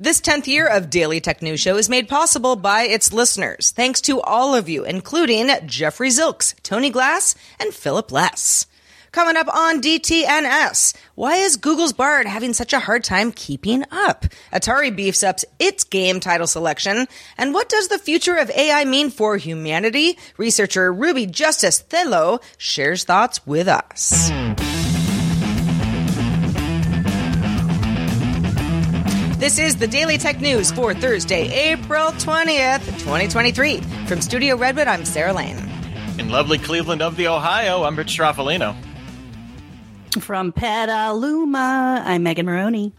This 10th year of Daily Tech News Show is made possible by its listeners. Thanks to all of you, including Jeffrey Zilks, Tony Glass, and Philip Less. Coming up on DTNS, why is Google's Bard having such a hard time keeping up? Atari beefs up its game title selection. And what does the future of AI mean for humanity? Researcher Ruby Justice Thélot shares thoughts with us. This is the Daily Tech News for Thursday, April 20th, 2023. From Studio Redwood, I'm Sarah Lane. In lovely Cleveland of the Ohio, I'm Rich Stroffolino. From Petaluma, I'm Megan Morrone.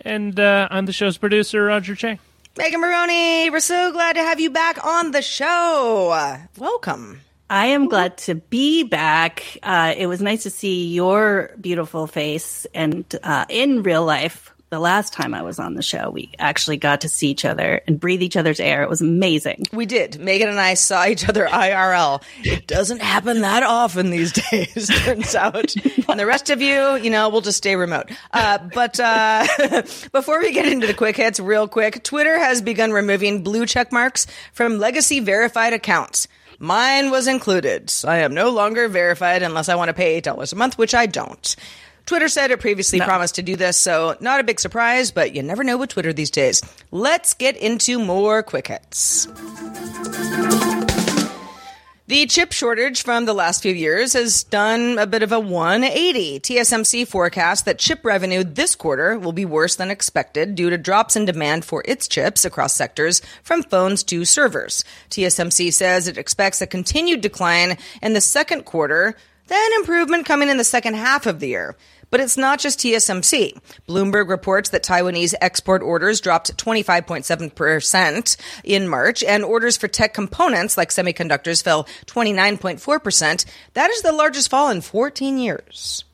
And uh, I'm the show's producer, Roger Chang. Megan Morrone, we're so glad to have you back on the show. Welcome. I am glad to be back. Uh, it was nice to see your beautiful face and uh, in real life the last time I was on the show, we actually got to see each other and breathe each other's air. It was amazing. We did. Megan and I saw each other IRL. It doesn't happen that often these days, turns out. and the rest of you, you know, we'll just stay remote. Uh, but uh, before we get into the quick hits, real quick, Twitter has begun removing blue check marks from legacy verified accounts. Mine was included. I am no longer verified unless I want to pay $8 a month, which I don't. Twitter said it previously no. promised to do this, so not a big surprise, but you never know with Twitter these days. Let's get into more quick hits. The chip shortage from the last few years has done a bit of a 180. TSMC forecasts that chip revenue this quarter will be worse than expected due to drops in demand for its chips across sectors from phones to servers. TSMC says it expects a continued decline in the second quarter, then improvement coming in the second half of the year. But it's not just TSMC. Bloomberg reports that Taiwanese export orders dropped 25.7% in March, and orders for tech components like semiconductors fell 29.4%. That is the largest fall in 14 years.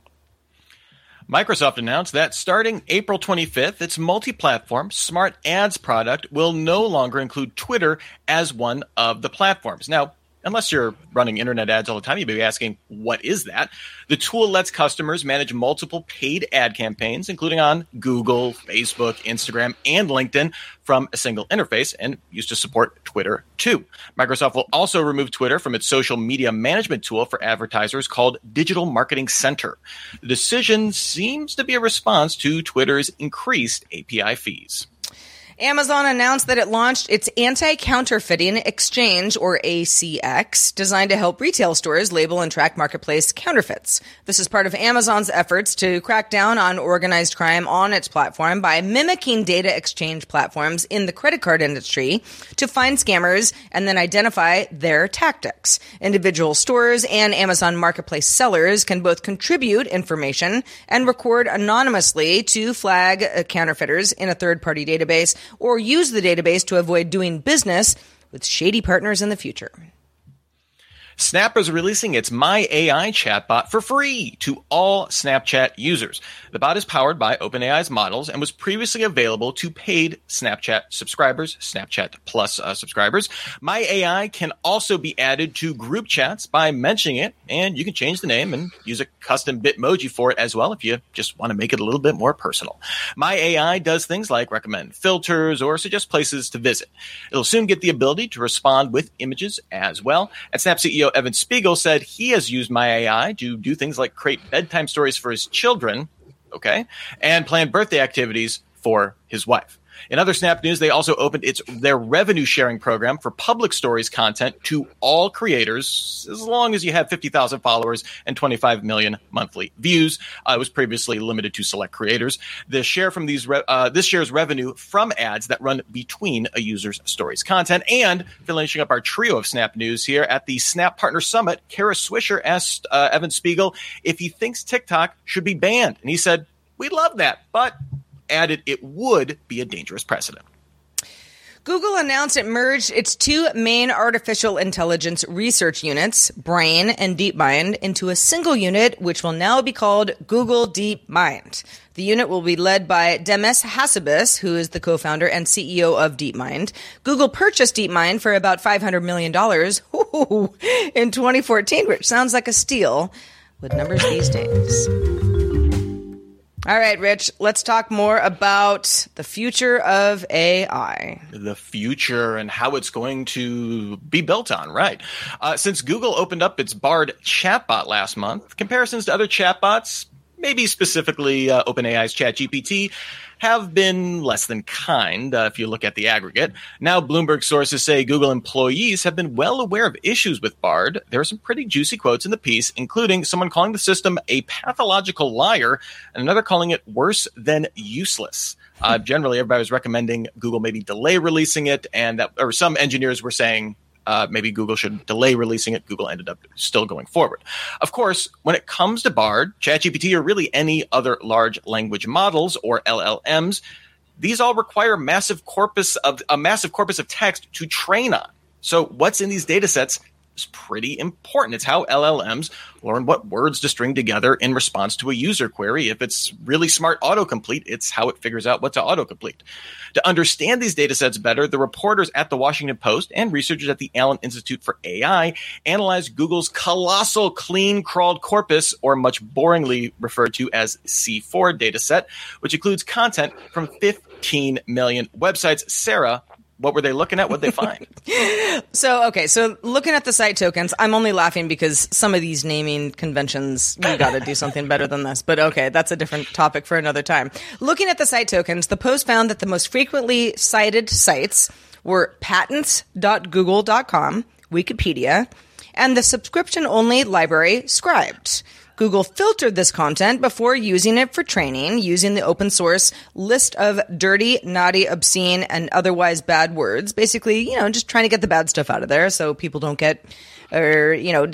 Microsoft announced that starting April 25th, its multi platform Smart Ads product will no longer include Twitter as one of the platforms. Now, unless you're running internet ads all the time, you'd be asking, what is that? The tool lets customers manage multiple paid ad campaigns, including on Google, Facebook, Instagram, and LinkedIn from a single interface and used to support Twitter too. Microsoft will also remove Twitter from its social media management tool for advertisers called Digital Marketing Center. The decision seems to be a response to Twitter's increased API fees. Amazon announced that it launched its anti-counterfeiting exchange or ACX designed to help retail stores label and track marketplace counterfeits. This is part of Amazon's efforts to crack down on organized crime on its platform by mimicking data exchange platforms in the credit card industry to find scammers and then identify their tactics. Individual stores and Amazon marketplace sellers can both contribute information and record anonymously to flag counterfeiters in a third party database or use the database to avoid doing business with shady partners in the future. Snap is releasing its My AI chatbot for free to all Snapchat users. The bot is powered by OpenAI's models and was previously available to paid Snapchat subscribers, Snapchat Plus uh, subscribers. My AI can also be added to group chats by mentioning it, and you can change the name and use a custom Bitmoji for it as well if you just want to make it a little bit more personal. My AI does things like recommend filters or suggest places to visit. It'll soon get the ability to respond with images as well. And Snap CEO Evan Spiegel said he has used My AI to do things like create bedtime stories for his children, okay, and plan birthday activities for his wife. In other Snap news, they also opened its their revenue sharing program for public stories content to all creators, as long as you have 50,000 followers and 25 million monthly views. Uh, it was previously limited to select creators. The share from these re- uh, this shares revenue from ads that run between a user's stories content. And finishing up our trio of Snap news here at the Snap Partner Summit, Kara Swisher asked uh, Evan Spiegel if he thinks TikTok should be banned, and he said, "We'd love that, but." Added it would be a dangerous precedent. Google announced it merged its two main artificial intelligence research units, Brain and DeepMind, into a single unit, which will now be called Google DeepMind. The unit will be led by Demis Hassabis, who is the co-founder and CEO of DeepMind. Google purchased DeepMind for about $500 million in 2014, which sounds like a steal with numbers these days. All right, Rich, let's talk more about the future of AI. The future and how it's going to be built on, right? Uh, since Google opened up its Bard chatbot last month, comparisons to other chatbots, maybe specifically uh, OpenAI's ChatGPT, have been less than kind uh, if you look at the aggregate. Now, Bloomberg sources say Google employees have been well aware of issues with Bard. There are some pretty juicy quotes in the piece, including someone calling the system a pathological liar and another calling it worse than useless. Uh, generally, everybody was recommending Google maybe delay releasing it, and that, or some engineers were saying uh, maybe Google should delay releasing it. Google ended up still going forward. Of course, when it comes to Bard, ChatGPT, or really any other large language models or LLMs, these all require massive corpus of a massive corpus of text to train on. So what's in these data sets is pretty important. It's how LLMs learn what words to string together in response to a user query. If it's really smart autocomplete, it's how it figures out what to autocomplete. To understand these data sets better, the reporters at the Washington Post and researchers at the Allen Institute for AI analyzed Google's colossal clean crawled corpus, or much boringly referred to as C4 dataset, which includes content from 15 million websites. Sarah, what were they looking at? What they find? so okay, so looking at the site tokens, I'm only laughing because some of these naming conventions, we got to do something better than this. But okay, that's a different topic for another time. Looking at the site tokens, the post found that the most frequently cited sites were patents.google.com, Wikipedia, and the subscription only library Scribd. Google filtered this content before using it for training using the open source list of dirty, naughty, obscene, and otherwise bad words. Basically, you know, just trying to get the bad stuff out of there so people don't get, or, you know,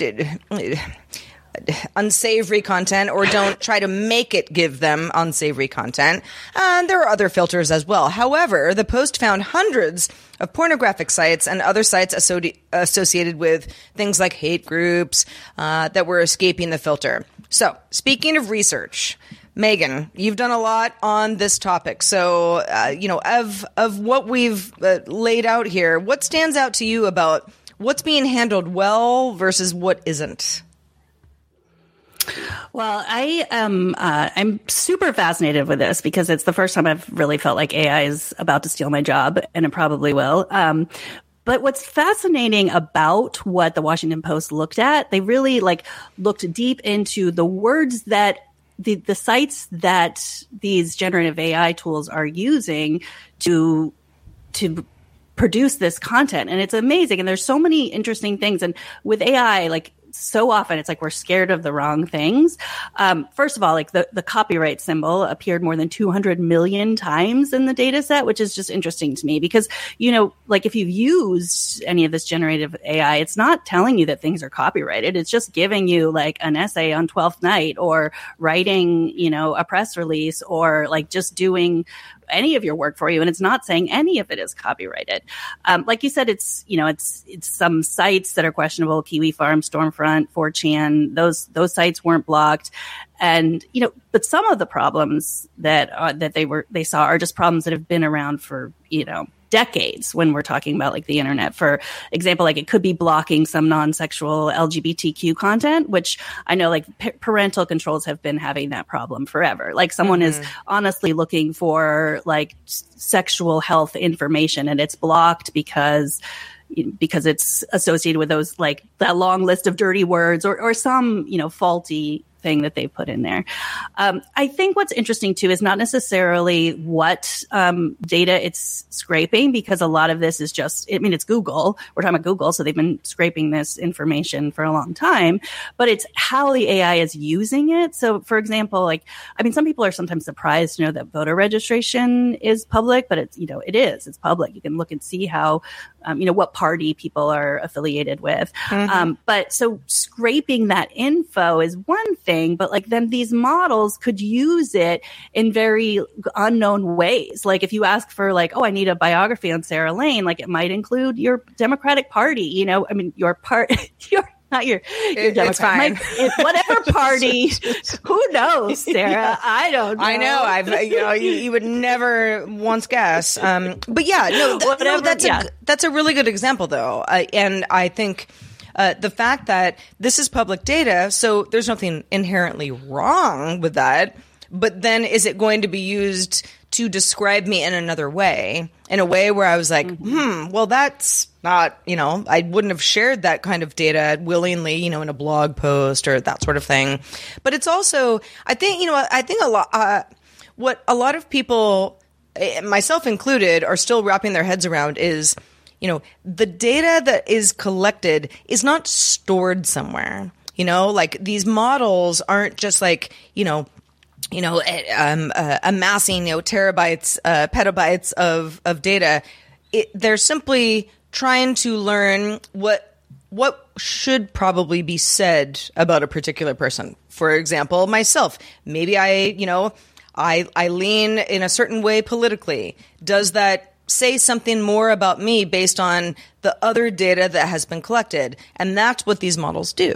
unsavory content or don't try to make it give them unsavory content. And there are other filters as well. However, the post found hundreds of pornographic sites and other sites associated with things like hate groups uh, that were escaping the filter. So, speaking of research, Megan, you've done a lot on this topic. So, uh, you know, of of what we've uh, laid out here, what stands out to you about what's being handled well versus what isn't? Well, I am uh, I'm super fascinated with this because it's the first time I've really felt like AI is about to steal my job, and it probably will. Um, but what's fascinating about what the Washington Post looked at, they really like looked deep into the words that the, the sites that these generative AI tools are using to to produce this content. And it's amazing. And there's so many interesting things. And with AI like so often it's like we're scared of the wrong things. Um, first of all, like the, the copyright symbol appeared more than 200 million times in the data set, which is just interesting to me because, you know, like if you've used any of this generative AI, it's not telling you that things are copyrighted. It's just giving you like an essay on 12th night or writing, you know, a press release or like just doing any of your work for you and it's not saying any of it is copyrighted. Um, like you said it's you know it's it's some sites that are questionable kiwi farm stormfront 4chan those those sites weren't blocked. And you know but some of the problems that uh, that they were they saw are just problems that have been around for you know decades when we're talking about like the internet. For example, like it could be blocking some non-sexual LGBTQ content, which I know like p- parental controls have been having that problem forever. Like someone mm-hmm. is honestly looking for like sexual health information and it's blocked because because it's associated with those like that long list of dirty words or, or some you know faulty thing that they put in there. Um, I think what's interesting too is not necessarily what um, data it's scraping, because a lot of this is just, I mean, it's Google. We're talking about Google, so they've been scraping this information for a long time, but it's how the AI is using it. So, for example, like, I mean, some people are sometimes surprised to know that voter registration is public, but it's, you know, it is, it's public. You can look and see how, um, you know, what party people are affiliated with. Mm-hmm. Um, but so scraping that info is one thing thing, but like then these models could use it in very unknown ways. Like if you ask for like, oh, I need a biography on Sarah Lane, like it might include your Democratic Party, you know, I mean, your part, your not your, your it, Democrat. It's whatever party. who knows, Sarah? I don't know. I know. I've, you know, you, you would never once guess. Um, but yeah, no, th- whatever, no that's yeah. a, that's a really good example though. Uh, and I think, uh, the fact that this is public data, so there's nothing inherently wrong with that. But then is it going to be used to describe me in another way? In a way where I was like, mm-hmm. hmm, well, that's not, you know, I wouldn't have shared that kind of data willingly, you know, in a blog post or that sort of thing. But it's also, I think, you know, I think a lot, uh, what a lot of people, eh, myself included, are still wrapping their heads around is you know, the data that is collected is not stored somewhere. You know, like these models aren't just like, you know, you know, eh, um, uh, amassing, you know, terabytes, uh, petabytes of, of data. It, they're simply trying to learn what, what should probably be said about a particular person. For example, myself, maybe I, you know, I, I lean in a certain way politically. Does that say something more about me based on the other data that has been collected. And that's what these models do.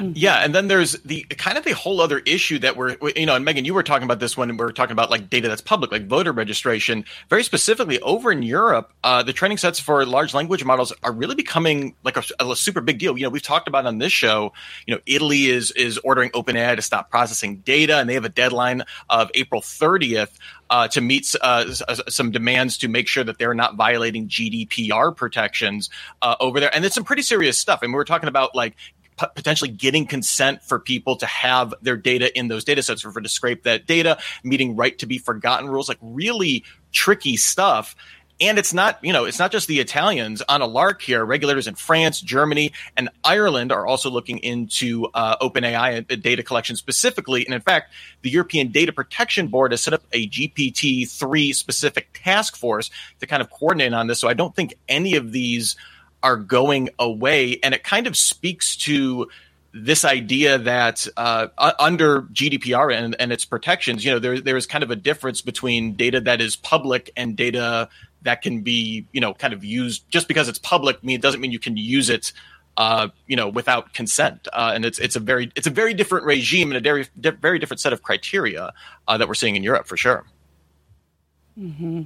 Yeah, and then there's the kind of the whole other issue that we're, you know, and Megan, you were talking about this when we were talking about like data that's public, like voter registration. Very specifically, over in Europe, uh, the training sets for large language models are really becoming like a, a, super big deal. You know, we've talked about on this show. You know, Italy is is ordering OpenAI to stop processing data, and they have a deadline of April 30th. Uh, to meet uh, some demands to make sure that they're not violating GDPR protections uh, over there. And it's some pretty serious stuff. And we were talking about like potentially getting consent for people to have their data in those data sets or for to scrape that data, meeting right to be forgotten rules, like really tricky stuff. And it's not, you know, it's not just the Italians on a lark here. Regulators in France, Germany, and Ireland are also looking into uh, OpenAI and data collection specifically. And in fact, the European Data Protection Board has set up a GPT 3 specific task force to kind of coordinate on this. So I don't think any of these are going away. And it kind of speaks to this idea that uh, under GDPR and, and its protections, you know, there, there is kind of a difference between data that is public and data that can be, you know, kind of used just because it's public. mean, doesn't mean you can use it, uh, you know, without consent. Uh, and it's it's a very it's a very different regime and a very very different set of criteria uh, that we're seeing in Europe for sure. Mm-hmm.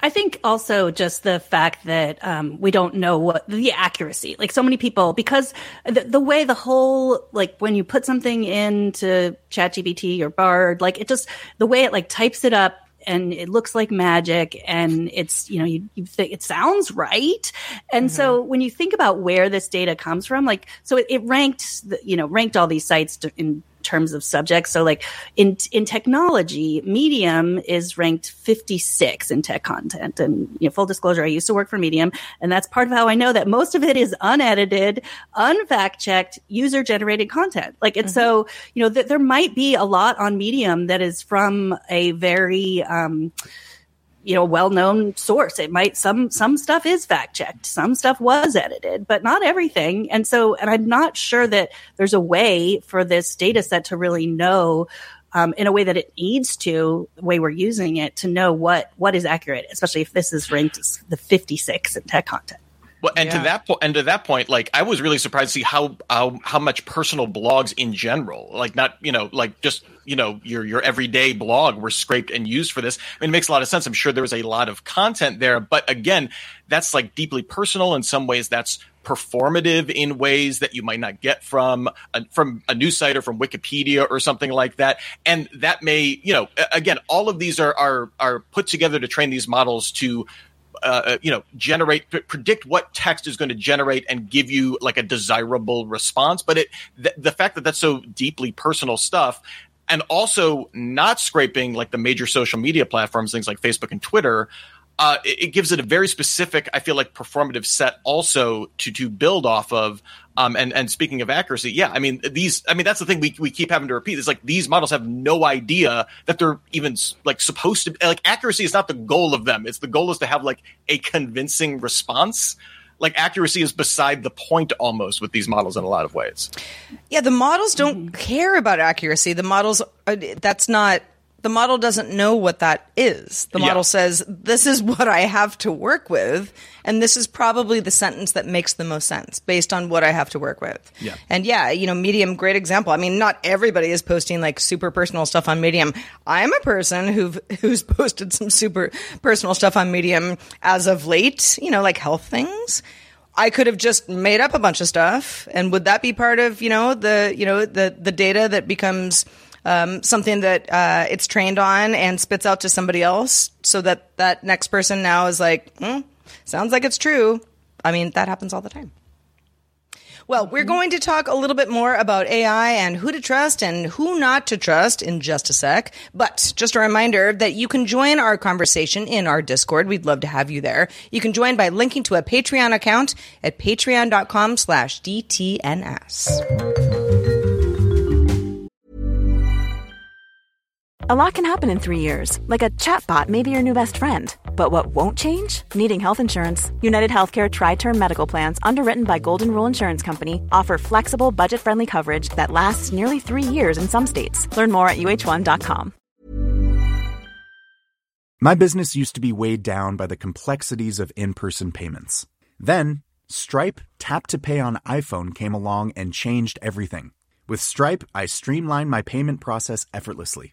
I think also just the fact that um, we don't know what the accuracy, like so many people, because the, the, way the whole, like when you put something into ChatGPT or Bard, like it just, the way it like types it up and it looks like magic and it's you know you, you think it sounds right and mm-hmm. so when you think about where this data comes from like so it, it ranked the, you know ranked all these sites to, in terms of subjects. So like in in technology, Medium is ranked 56 in tech content. And you know, full disclosure, I used to work for Medium, and that's part of how I know that most of it is unedited, unfact checked, user generated content. Like and mm-hmm. so you know that there might be a lot on Medium that is from a very um, you know well-known source. It might some some stuff is fact checked some stuff was edited but not everything. And so and i'm not sure that there's a way for this data set to really know um, in a way that it needs to the way we're using it to know what what is accurate especially if this is ranked the 56 in tech content well, and yeah. to that point, and to that point, like I was really surprised to see how how how much personal blogs in general, like not you know like just you know your your everyday blog were scraped and used for this. I mean, it makes a lot of sense. I'm sure there was a lot of content there, but again, that's like deeply personal. In some ways, that's performative in ways that you might not get from a, from a news site or from Wikipedia or something like that. And that may, you know, again, all of these are are are put together to train these models to uh, uh, you know, generate, predict what text is going to generate and give you like a desirable response. But it, th- the fact that that's so deeply personal stuff and also not scraping like the major social media platforms, things like Facebook and Twitter, uh, it, it, gives it a very specific, I feel like, performative set also to to build off of. Um, and and speaking of accuracy, yeah, I mean these, I mean that's the thing we we keep having to repeat. Is like these models have no idea that they're even like supposed to like accuracy is not the goal of them. It's the goal is to have like a convincing response like accuracy is beside the point almost with these models in a lot of ways. Yeah, the models don't care about accuracy. The models uh, that's not the model doesn't know what that is. The model yeah. says, this is what I have to work with. And this is probably the sentence that makes the most sense based on what I have to work with. Yeah. And yeah, you know, Medium, great example. I mean, not everybody is posting like super personal stuff on Medium. I'm a person who who's posted some super personal stuff on Medium as of late, you know, like health things. I could have just made up a bunch of stuff. And would that be part of, you know, the, you know, the, the data that becomes, um, something that uh, it's trained on and spits out to somebody else so that that next person now is like, mm, sounds like it's true. I mean, that happens all the time. Well, we're going to talk a little bit more about AI and who to trust and who not to trust in just a sec. But just a reminder that you can join our conversation in our Discord. We'd love to have you there. You can join by linking to a Patreon account at patreon.com slash DTNS. A lot can happen in three years, like a chatbot may be your new best friend. But what won't change? Needing health insurance. United Healthcare Tri Term Medical Plans, underwritten by Golden Rule Insurance Company, offer flexible, budget friendly coverage that lasts nearly three years in some states. Learn more at uh1.com. My business used to be weighed down by the complexities of in person payments. Then, Stripe Tap to Pay on iPhone came along and changed everything. With Stripe, I streamlined my payment process effortlessly.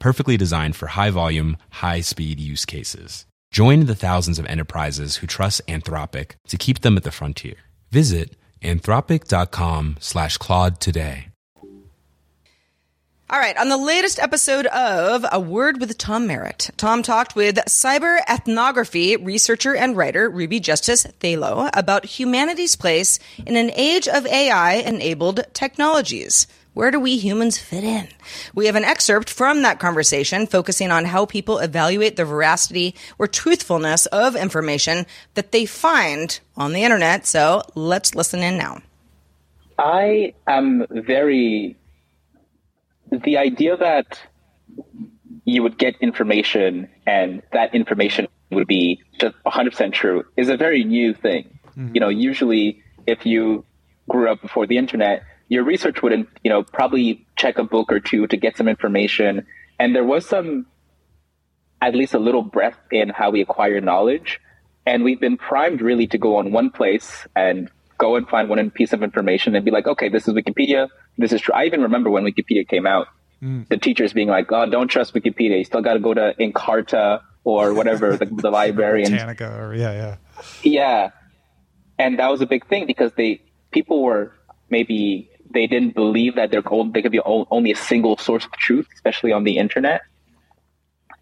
perfectly designed for high volume, high speed use cases. Join the thousands of enterprises who trust Anthropic to keep them at the frontier. Visit anthropic.com slash Claude today. All right, on the latest episode of A Word with Tom Merritt, Tom talked with cyber ethnography researcher and writer Ruby Justice Thélot about humanity's place in an age of AI enabled technologies. Where do we humans fit in? We have an excerpt from that conversation focusing on how people evaluate the veracity or truthfulness of information that they find on the internet. So let's listen in now. I am very. The idea that you would get information and that information would be just 100% true is a very new thing. Mm-hmm. You know, usually if you grew up before the internet, your research wouldn't, you know, probably check a book or two to get some information. And there was some, at least a little breadth in how we acquire knowledge. And we've been primed really to go on one place and go and find one piece of information and be like, okay, this is Wikipedia. This is true. I even remember when Wikipedia came out, mm. the teachers being like, oh, don't trust Wikipedia. You still got to go to Encarta or whatever, the, the Britannica or yeah, yeah. Yeah. And that was a big thing because they, people were maybe, they didn't believe that there could, there could be only a single source of truth, especially on the internet.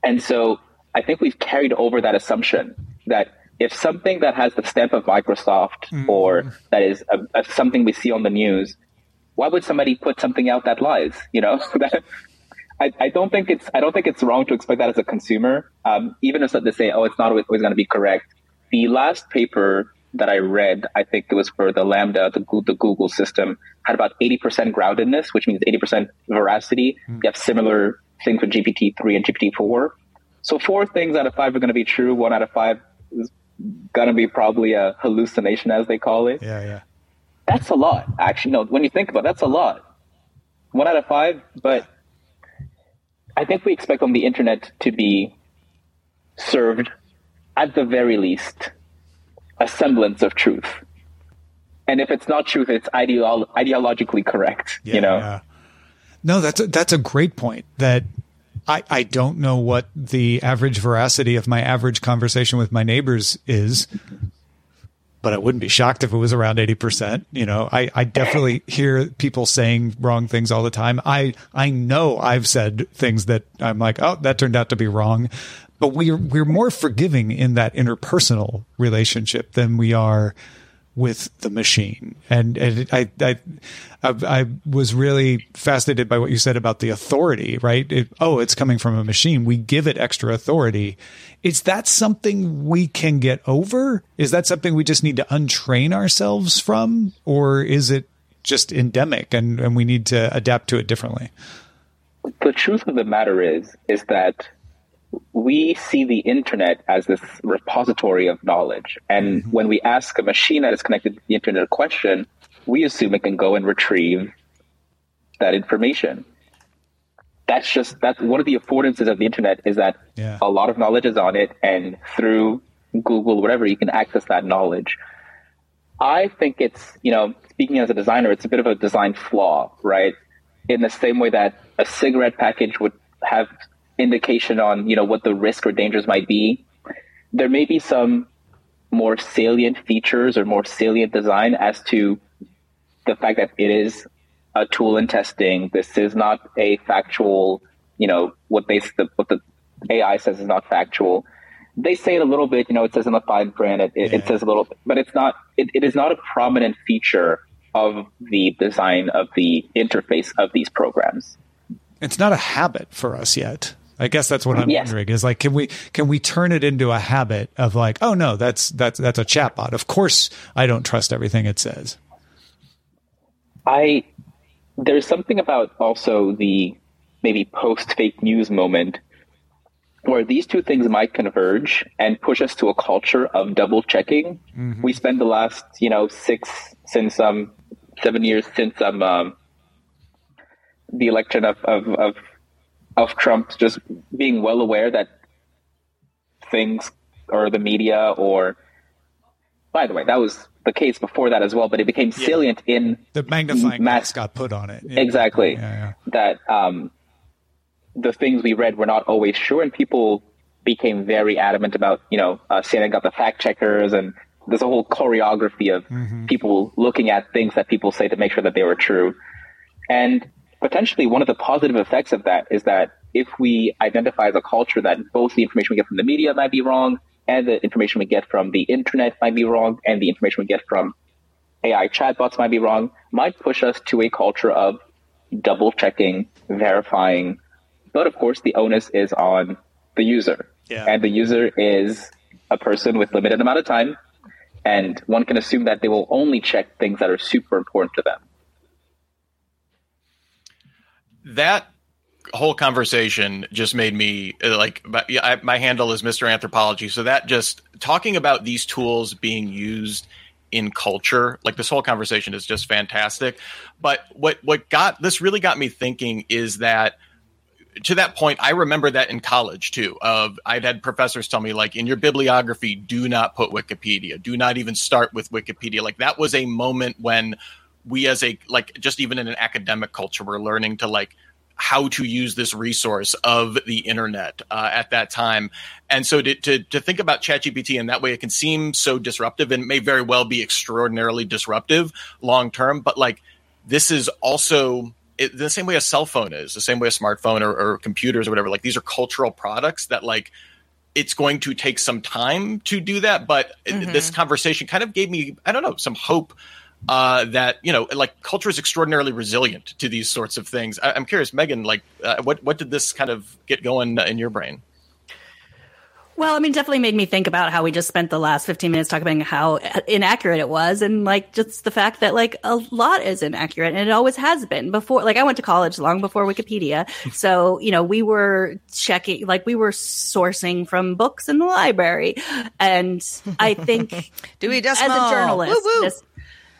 And so I think we've carried over that assumption that if something that has the stamp of Microsoft mm. or that is a, a, something we see on the news, why would somebody put something out that lies? You know, I, I, don't think it's I don't think it's wrong to expect that as a consumer. Um, even if they say, oh, it's not always, always going to be correct. The last paper that I read, I think it was for the LaMDA, the, the Google system, had about 80% groundedness, which means 80% veracity. Mm. You have similar things with GPT-3 and GPT-4. So four things out of five are going to be true. One out of five is going to be probably a hallucination, as they call it. Yeah, yeah. That's a lot, actually. No, when you think about it, that's a lot. One out of five, but I think we expect on the internet to be served, at the very least, a semblance of truth. And if it's not truth, it's ideolo- ideologically correct. Yeah, you know. Yeah. No, that's a, that's a great point. That I, I don't know what the average veracity of my average conversation with my neighbors is, but I wouldn't be shocked if it was around 80%. You know, I, I definitely hear people saying wrong things all the time. I, I know I've said things that I'm like, oh, that turned out to be wrong. But we're, we're more forgiving in that interpersonal relationship than we are with the machine. And, and I, I, I, I, was really fascinated by what you said about the authority, right? It, oh, it's coming from a machine. We give it extra authority. Is that something we can get over? Is that something we just need to untrain ourselves from? Or is it just endemic and, and we need to adapt to it differently? The truth of the matter is, is that we see the internet as this repository of knowledge. And mm-hmm. when we ask a machine that is connected to the internet a question, we assume it can go and retrieve that information. That's just that's one of the affordances of the internet is that yeah. a lot of knowledge is on it, and through Google, whatever, you can access that knowledge. I think it's, you know, speaking as a designer, it's a bit of a design flaw, right? In the same way that a cigarette package would have indication on you know what the risk or dangers might be. There may be some more salient features or more salient design as to the fact that it is a tool in testing. This is not a factual, you know, what they the, what the AI says is not factual. They say it a little bit, you know, it says in the fine print, it, it, yeah. it says a little, but it's not. It, it is not a prominent feature of the design of the interface of these programs. It's not a habit for us yet. I guess that's what I'm yes. wondering is like, can we can we turn it into a habit of like, oh no, that's that's that's a chatbot. Of course, I don't trust everything it says. I there's something about also the maybe post fake news moment where these two things might converge and push us to a culture of double checking. Mm-hmm. We spend the last you know six since um seven years since um, um the election of, of, of of Trump just being well aware that things or the media or by the way, that was the case before that as well, but it became yeah. salient in the magnifying mass got put on it. Yeah. Exactly. Yeah, that um, the things we read were not always true, and people became very adamant about, you know, uh, saying got the fact checkers, and there's a whole choreography of mm-hmm. people looking at things that people say to make sure that they were true. And potentially one of the positive effects of that is that if we identify as a culture that both the information we get from the media might be wrong and the information we get from the internet might be wrong and the information we get from AI chatbots might be wrong, might push us to a culture of double checking, verifying. But of course, the onus is on the user. Yeah. And the user is a person with limited amount of time. And one can assume that they will only check things that are super important to them that whole conversation just made me uh, like my, I, my handle is Mr. Anthropology. So that just talking about these tools being used in culture, like this whole conversation is just fantastic. But what what got this really got me thinking is that to that point, I remember that in college too. Of I'd had professors tell me like in your bibliography, do not put Wikipedia, do not even start with Wikipedia. Like that was a moment when we as a like just even in an academic culture we're learning to like how to use this resource of the internet uh, at that time. And so to, to, to think about ChatGPT in that way, it can seem so disruptive and may very well be extraordinarily disruptive long term. But like this is also it, the same way a cell phone is, the same way a smartphone or, or computers or whatever. Like these are cultural products that like it's going to take some time to do that. But mm-hmm. this conversation kind of gave me, I don't know, some hope uh, that you know, like culture is extraordinarily resilient to these sorts of things. I, am curious, Megan, like uh, what what did this kind of get going in your brain? Well, I mean, definitely made me think about how we just spent the last 15 minutes talking about how inaccurate it was. And like, just the fact that like a lot is inaccurate and it always has been before. Like, I went to college long before Wikipedia. So, you know, we were checking, like, we were sourcing from books in the library. And I think, Dewey Decimal. as a journalist, woo, woo. This,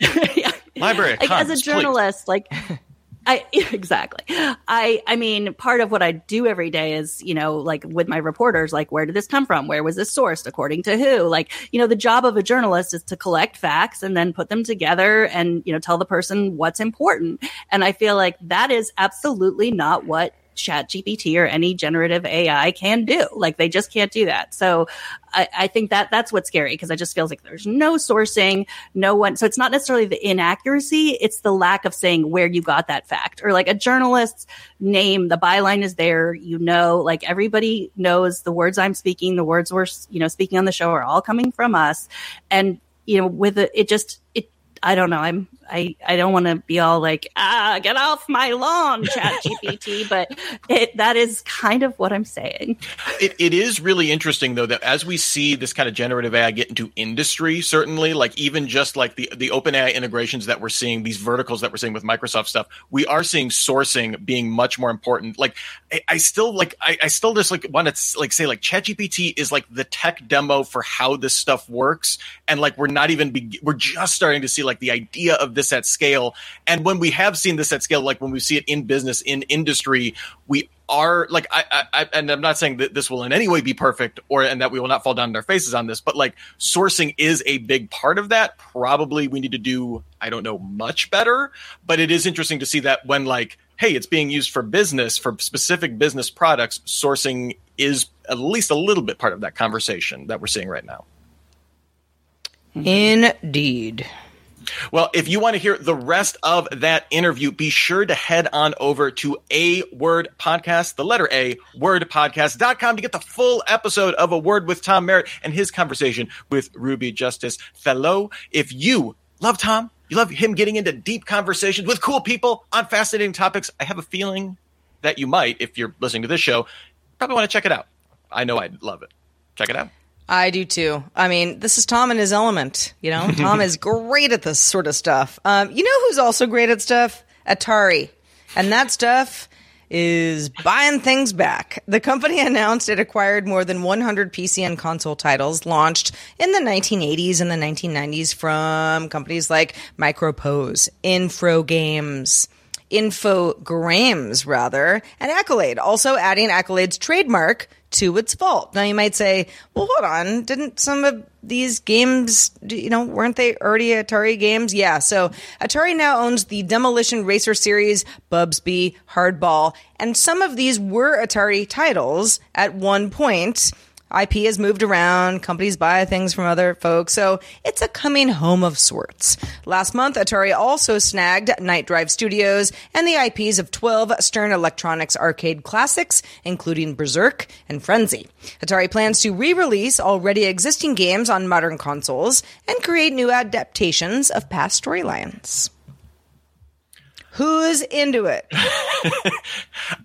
yeah. Library like, as a journalist, please. like I exactly. I I mean, part of what I do every day is, you know, like with my reporters, like where did this come from? Where was this sourced? According to who? Like, you know, the job of a journalist is to collect facts and then put them together and, you know, tell the person what's important. And I feel like that is absolutely not what chat gpt or any generative ai can do. Like they just can't do that. So i, I think that that's what's scary because i just feels like there's no sourcing no one so it's not necessarily the inaccuracy it's the lack of saying where you got that fact. Or like a journalist's name the byline is there you know like everybody knows the words i'm speaking the words we're you know speaking on the show are all coming from us. And you know with it, it just it I don't know. I'm I I don't want to be all like ah get off my lawn, Chat GPT, but it that is kind of what I'm saying. It it is really interesting though that as we see this kind of generative AI get into industry, certainly like even just like the the open AI integrations that we're seeing, these verticals that we're seeing with Microsoft stuff, we are seeing sourcing being much more important. Like I, I still like I, I still just like want to like say like ChatGPT is like the tech demo for how this stuff works, and like we're not even be- we're just starting to see like like the idea of this at scale. And when we have seen this at scale, like when we see it in business, in industry, we are like I, I, and I'm not saying that this will in any way be perfect or and that we will not fall down on our faces on this, but like sourcing is a big part of that. Probably we need to do I don't know much better, but it is interesting to see that when like hey, it's being used for business for specific business products, sourcing is at least a little bit part of that conversation that we're seeing right now. Indeed. Well, if you want to hear the rest of that interview, be sure to head on over to A Word Podcast, the letter A, wordpodcast.com to get the full episode of A Word with Tom Merritt and his conversation with Ruby Justice Thélot. If you love Tom, you love him getting into deep conversations with cool people on fascinating topics, I have a feeling that you might, if you're listening to this show, probably want to check it out. I know I'd love it. Check it out. I do too. I mean, this is Tom in his element. You know, Tom is great at this sort of stuff. Um, you know who's also great at stuff? Atari. And that stuff is buying things back. The company announced it acquired more than 100 PC and console titles launched in the 1980s and the 1990s from companies like Microprose, Infro Games, Infogrames, rather, and Accolade, also adding Accolade's trademark to its vault. Now you might say, well, hold on, didn't some of these games, you know, weren't they already Atari games? Yeah. So Atari now owns the Demolition Racer series, Bubsy, Hardball, and some of these were Atari titles at one point. IP has moved around, companies buy things from other folks, so it's a coming home of sorts. Last month, Atari also snagged Nightdive Studios and the IPs of 12 Stern Electronics arcade classics, including Berserk and Frenzy. Atari plans to re-release already existing games on modern consoles and create new adaptations of past storylines. Who's into it?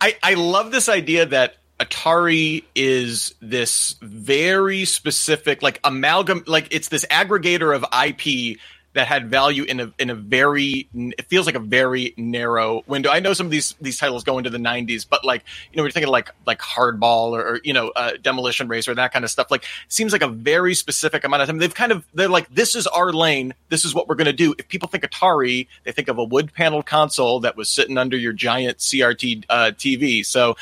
I, I love this idea that Atari is this very specific, like amalgam, like it's this aggregator of IP that had value in a in a very it feels like a very narrow window. I know some of these these titles go into the 90s, but like you know, we're thinking like like Hardball or, or you know, uh, Demolition Racer that kind of stuff. Like seems like a very specific amount of time. They've kind of they're like this is our lane. This is what we're going to do. If people think Atari, they think of a wood paneled console that was sitting under your giant CRT uh, TV. So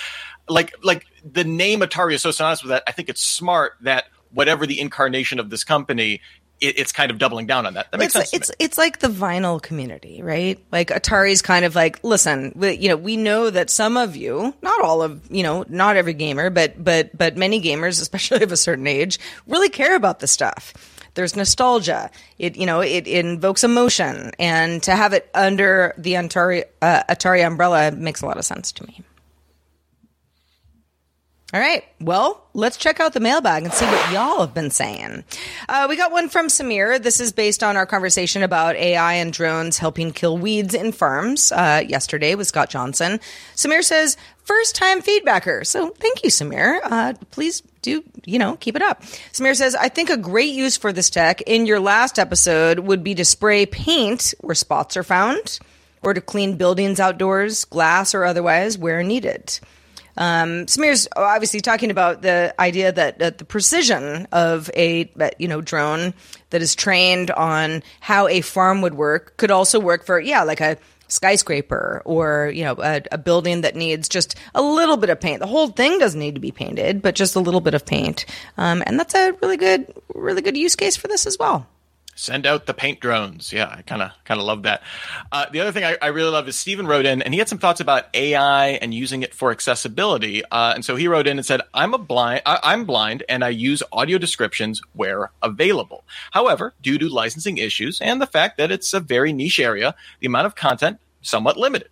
like like the name Atari is so synonymous with that. I think it's smart that whatever the incarnation of this company it, it's kind of doubling down on that. That makes it's, sense. It's it's like the vinyl community, right? Like Atari's kind of like, listen, we, you know, we know that some of you, not all of, you know, not every gamer, but but but many gamers, especially of a certain age, really care about this stuff. There's nostalgia. It you know it, it invokes emotion, and to have it under the Atari uh, Atari umbrella makes a lot of sense to me. All right. Well, let's check out the mailbag and see what y'all have been saying. Uh, we got one from Samir. This is based on our conversation about AI and drones helping kill weeds in farms uh, yesterday with Scott Johnson. Samir says, first time feedbacker. So thank you, Samir. Uh, please do, you know, keep it up. Samir says, I think a great use for this tech in your last episode would be to spray paint where spots are found or to clean buildings outdoors, glass or otherwise, where needed. Um, Samir's obviously talking about the idea that, that the precision of a you know drone that is trained on how a farm would work could also work for yeah like a skyscraper or you know a, a, building that needs just a little bit of paint. The whole thing doesn't need to be painted, but just a little bit of paint, um, and that's a really good really good use case for this as well. Send out the paint drones. Yeah, I kind of kind of love that. Uh, the other thing I, I, really love is Stephen wrote in and he had some thoughts about AI and using it for accessibility. Uh, and so he wrote in and said, "I'm a blind. I, am blind, and I use audio descriptions where available. However, due to licensing issues and the fact that it's a very niche area, the amount of content somewhat limited."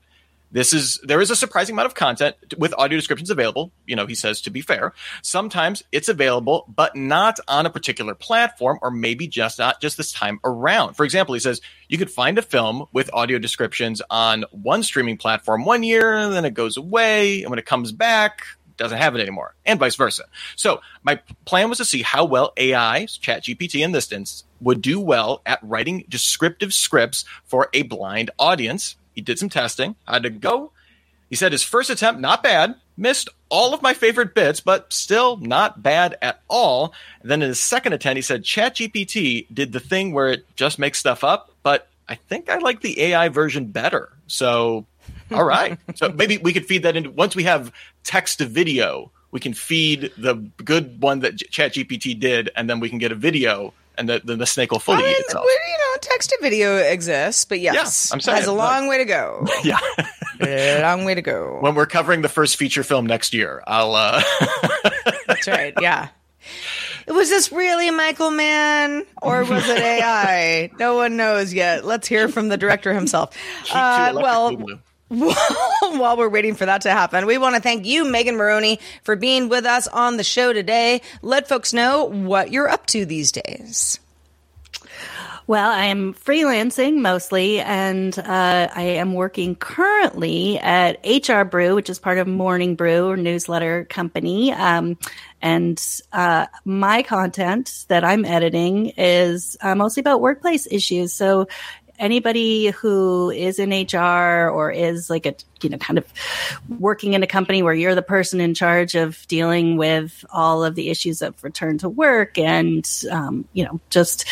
This is there is a surprising amount of content with audio descriptions available. You know, he says to be fair, sometimes it's available, but not on a particular platform, or maybe just not just this time around. For example, he says you could find a film with audio descriptions on one streaming platform one year, and then it goes away, and when it comes back, doesn't have it anymore, and vice versa. So my plan was to see how well AI, ChatGPT in this instance, would do well at writing descriptive scripts for a blind audience he did some testing. I had to go. He said his first attempt, not bad. Missed all of my favorite bits, but still not bad at all. And then in his second attempt, he said ChatGPT did the thing where it just makes stuff up, but I think I like the AI version better. So, all right. so maybe we could feed that into once we have text to video, we can feed the good one that ChatGPT did, and then we can get a video and then the, the snake will fully I mean, eat itself. You know, text to video exists, but yes, yeah, I'm saying, has a long way to go. yeah, a long way to go. When we're covering the first feature film next year, I'll. Uh... That's right. Yeah. Was this really Michael Mann or was it AI? no one knows yet. Let's hear from the director himself. Uh, well. While we're waiting for that to happen, we want to thank you, Megan Morrone, for being with us on the show today. Let folks know what you're up to these days. Well, I am freelancing mostly, and uh, I am working currently at HR Brew, which is part of Morning Brew or newsletter company. Um, and uh, my content that I'm editing is uh, mostly about workplace issues. So anybody who is in HR or is like a, you know, kind of working in a company where you're the person in charge of dealing with all of the issues of return to work and, um, you know, just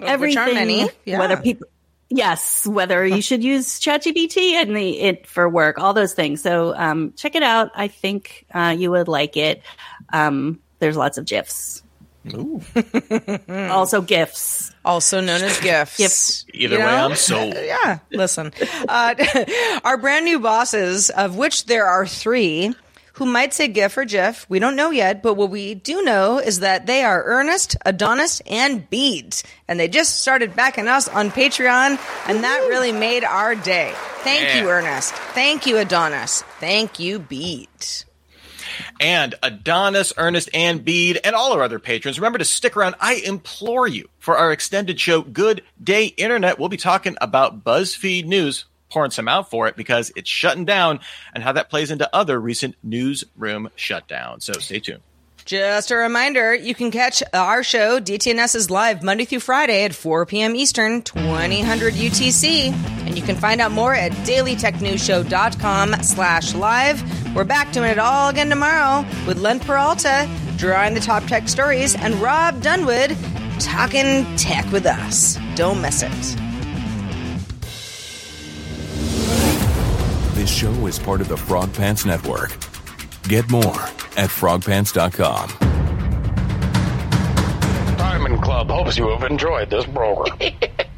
everything, yeah. whether people, Yes, whether you should use ChatGPT and the it for work, all those things. So um, check it out. I think uh, you would like it. Um, there's lots of gifs. also gifts. Also known as gifts. gifts. Either you know? way, I'm sold. yeah, listen. Uh, our brand new bosses, of which there are three, who might say GIF or GIF. We don't know yet, but what we do know is that they are Ernest, Adonis, and Beads. And they just started backing us on Patreon, and that really made our day. Thank yeah. you, Ernest. Thank you, Adonis. Thank you, Beads and Adonis, Ernest, and Bede, and all our other patrons. Remember to stick around. I implore you for our extended show, Good Day Internet. We'll be talking about BuzzFeed News, pouring some out for it because it's shutting down and how that plays into other recent newsroom shutdowns. So stay tuned. Just a reminder, you can catch our show, DTNS is live Monday through Friday at 4 p.m. Eastern, 2000 UTC. And you can find out more at dailytechnewsshow.com slash live. We're back doing it all again tomorrow with Len Peralta drawing the top tech stories and Rob Dunwood talking tech with us. Don't miss it. This show is part of the Frog Pants Network. Get more at frogpants.com. Diamond Club hopes you have enjoyed this program.